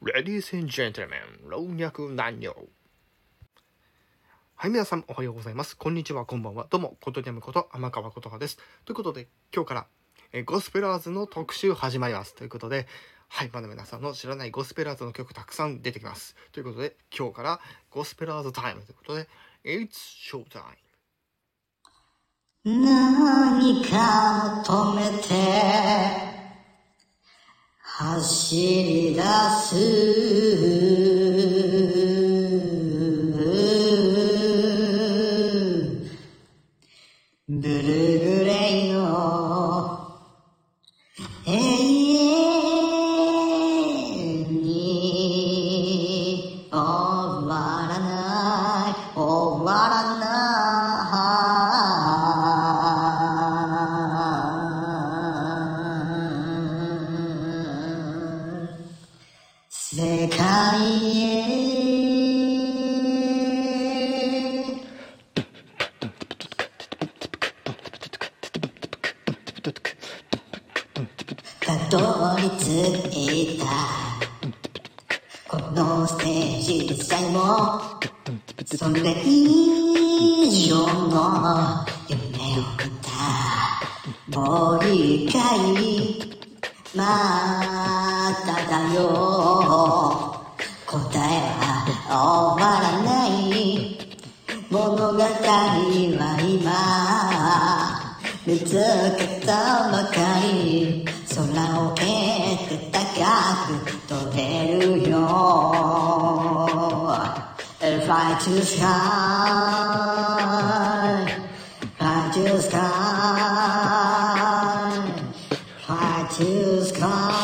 Ladies and gentlemen, 老若男女。はい、皆さんおはようございます。こんにちは、こんばんは。どうも、ことにゃむこと、天川ことはです。ということで、今日から、えゴスペラーズの特集始まります。ということで、はい、まだ皆さんの知らないゴスペラーズの曲たくさん出てきます。ということで、今日からゴスペラーズタイムということで、It's Showtime! 何か止めて走り出す世界へた。どり着いた。このステージでさえもそれ以上の夢を見た。もう一回まただよ。答えは終わらない物語は今見つけたばかり。空を得て高く飛べるよ。Fly to sky Fly to sky Fly to sky